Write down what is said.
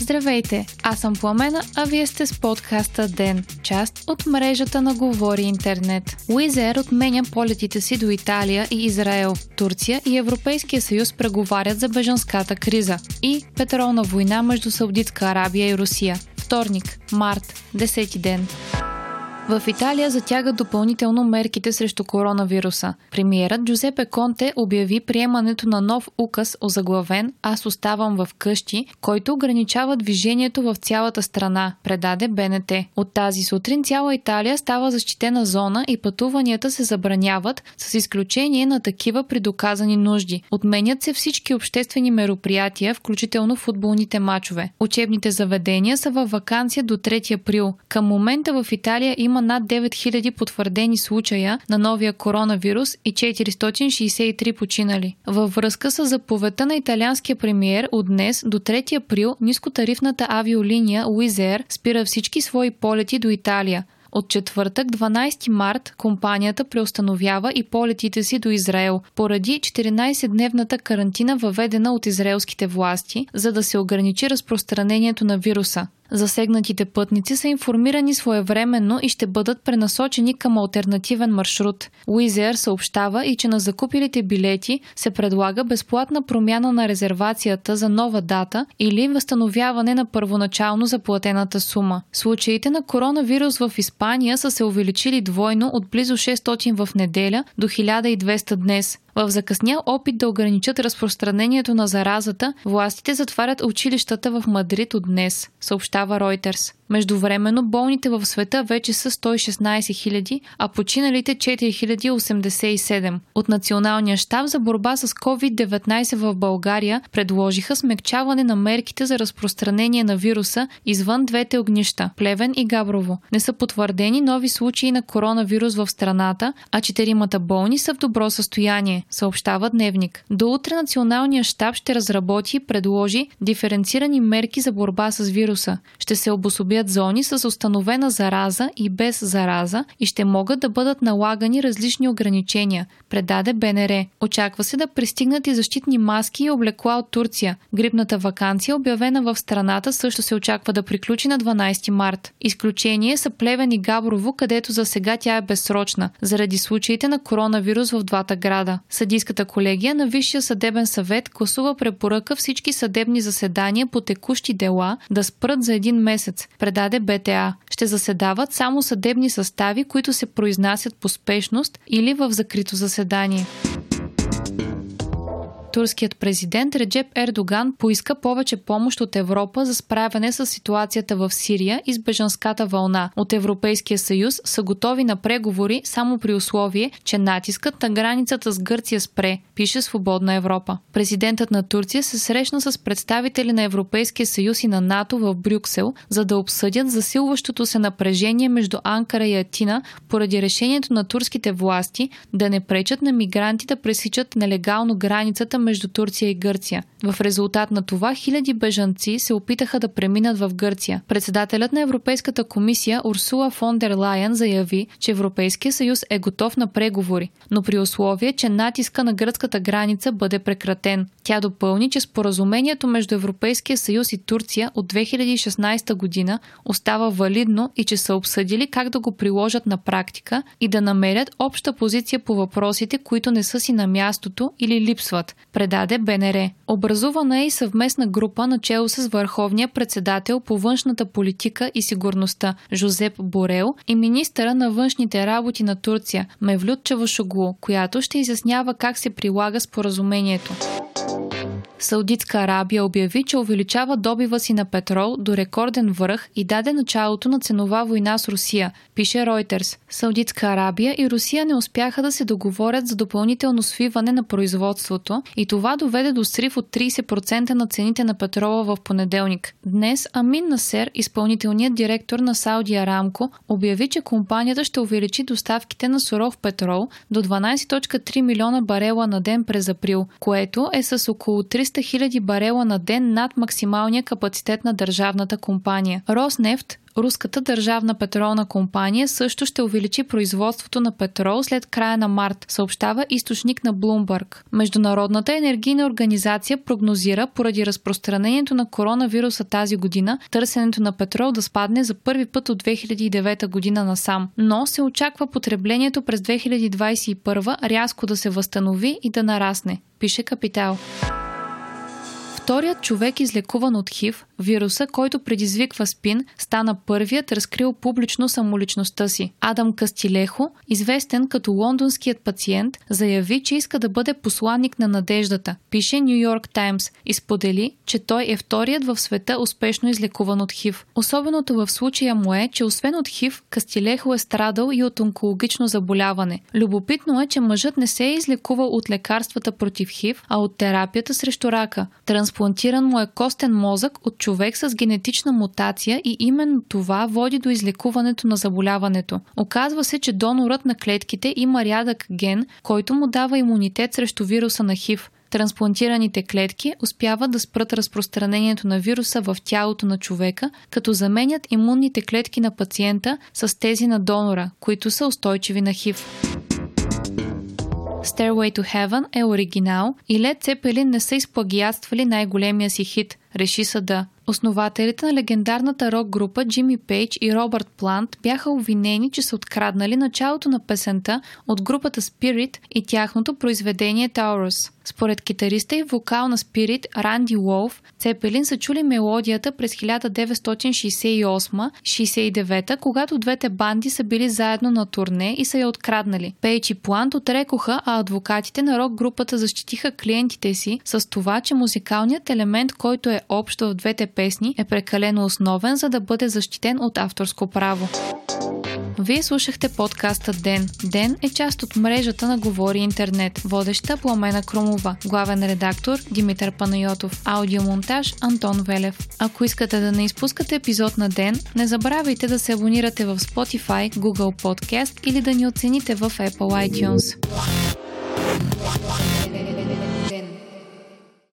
Здравейте, аз съм Пламена, а вие сте с подкаста ДЕН, част от мрежата на Говори Интернет. Уизер отменя полетите си до Италия и Израел. Турция и Европейския съюз преговарят за бежанската криза. И петролна война между Саудитска Арабия и Русия. Вторник, март, 10 ден. В Италия затягат допълнително мерките срещу коронавируса. Премиерът Джузепе Конте обяви приемането на нов указ озаглавен «Аз оставам в къщи», който ограничава движението в цялата страна, предаде БНТ. От тази сутрин цяла Италия става защитена зона и пътуванията се забраняват, с изключение на такива при доказани нужди. Отменят се всички обществени мероприятия, включително футболните матчове. Учебните заведения са във вакансия до 3 април. Към момента в Италия има има над 9000 потвърдени случая на новия коронавирус и 463 починали. Във връзка с заповедта на италианския премиер от днес до 3 април нискотарифната авиолиния Уизер спира всички свои полети до Италия. От четвъртък, 12 март, компанията преустановява и полетите си до Израел, поради 14-дневната карантина въведена от израелските власти, за да се ограничи разпространението на вируса. Засегнатите пътници са информирани своевременно и ще бъдат пренасочени към альтернативен маршрут. Уизер съобщава и че на закупилите билети се предлага безплатна промяна на резервацията за нова дата или възстановяване на първоначално заплатената сума. Случаите на коронавирус в Испания са се увеличили двойно от близо 600 в неделя до 1200 днес. В закъснял опит да ограничат разпространението на заразата, властите затварят училищата в Мадрид от днес, съобщава Reuters. Междувременно болните в света вече са 116 000, а починалите 4087. От Националния щаб за борба с COVID-19 в България предложиха смягчаване на мерките за разпространение на вируса извън двете огнища – Плевен и Габрово. Не са потвърдени нови случаи на коронавирус в страната, а четиримата болни са в добро състояние, съобщава Дневник. До утре Националния щаб ще разработи и предложи диференцирани мерки за борба с вируса. Ще се обособят предстоят зони с установена зараза и без зараза и ще могат да бъдат налагани различни ограничения, предаде БНР. Очаква се да пристигнат и защитни маски и облекла от Турция. Грипната вакансия, обявена в страната, също се очаква да приключи на 12 март. Изключение са Плевен и Габрово, където за сега тя е безсрочна, заради случаите на коронавирус в двата града. Съдийската колегия на Висшия съдебен съвет гласува препоръка всички съдебни заседания по текущи дела да спрат за един месец предаде БТА. Ще заседават само съдебни състави, които се произнасят по спешност или в закрито заседание. Турският президент Реджеп Ердоган поиска повече помощ от Европа за справяне с ситуацията в Сирия и с бежанската вълна. От Европейския съюз са готови на преговори само при условие, че натискът на границата с Гърция спре, пише Свободна Европа. Президентът на Турция се срещна с представители на Европейския съюз и на НАТО в Брюксел, за да обсъдят засилващото се напрежение между Анкара и Атина поради решението на турските власти да не пречат на мигранти да пресичат нелегално границата между Турция и Гърция. В резултат на това хиляди бежанци се опитаха да преминат в Гърция. Председателят на Европейската комисия Урсула фон дер Лайен заяви, че Европейския съюз е готов на преговори, но при условие, че натиска на гръцката граница бъде прекратен. Тя допълни, че споразумението между Европейския съюз и Турция от 2016 година остава валидно и че са обсъдили как да го приложат на практика и да намерят обща позиция по въпросите, които не са си на мястото или липсват предаде БНР. Образувана е и съвместна група начало с върховния председател по външната политика и сигурността Жозеп Борел и министъра на външните работи на Турция Мевлют Чавушоглу, която ще изяснява как се прилага споразумението. Саудитска Арабия обяви, че увеличава добива си на петрол до рекорден връх и даде началото на ценова война с Русия, пише Reuters. Саудитска Арабия и Русия не успяха да се договорят за допълнително свиване на производството и това доведе до срив от 30% на цените на петрола в понеделник. Днес Амин Насер, изпълнителният директор на Сауди Арамко, обяви, че компанията ще увеличи доставките на суров петрол до 12.3 милиона барела на ден през април, което е с около 300 300 000 барела на ден над максималния капацитет на държавната компания. Роснефт Руската държавна петролна компания също ще увеличи производството на петрол след края на март, съобщава източник на Bloomberg. Международната енергийна организация прогнозира поради разпространението на коронавируса тази година търсенето на петрол да спадне за първи път от 2009 година насам, но се очаква потреблението през 2021 рязко да се възстанови и да нарасне, пише Капитал. Вторият човек, излекуван от ХИВ, вируса, който предизвиква спин, стана първият разкрил публично самоличността си. Адам Кастилехо, известен като лондонският пациент, заяви, че иска да бъде посланник на надеждата, пише Нью Йорк Таймс и сподели, че той е вторият в света успешно излекуван от ХИВ. Особеното в случая му е, че освен от ХИВ, Кастилехо е страдал и от онкологично заболяване. Любопитно е, че мъжът не се е излекувал от лекарствата против ХИВ, а от терапията срещу рака. Трансплантиран му е костен мозък от човек с генетична мутация и именно това води до излекуването на заболяването. Оказва се, че донорът на клетките има рядък ген, който му дава имунитет срещу вируса на ХИВ. Трансплантираните клетки успяват да спрат разпространението на вируса в тялото на човека, като заменят имунните клетки на пациента с тези на донора, които са устойчиви на ХИВ. Stairway to Heaven е оригинал и Led Zeppelin не са изплагиатствали най-големия си хит, реши съда. Основателите на легендарната рок група Джимми Пейдж и Робърт Плант бяха обвинени, че са откраднали началото на песента от групата Spirit и тяхното произведение Taurus. Според китариста и вокал на Spirit Ранди Уолф, Цепелин са чули мелодията през 1968-69, когато двете банди са били заедно на турне и са я откраднали. Пейдж и Плант отрекоха, а адвокатите на рок групата защитиха клиентите си с това, че музикалният елемент, който е общ в двете песни, е прекалено основен, за да бъде защитен от авторско право. Вие слушахте подкаста Ден. Ден е част от мрежата на Говори Интернет. Водеща Пламена Кромова. Главен редактор Димитър Панайотов. Аудиомонтаж Антон Велев. Ако искате да не изпускате епизод на Ден, не забравяйте да се абонирате в Spotify, Google Podcast или да ни оцените в Apple iTunes.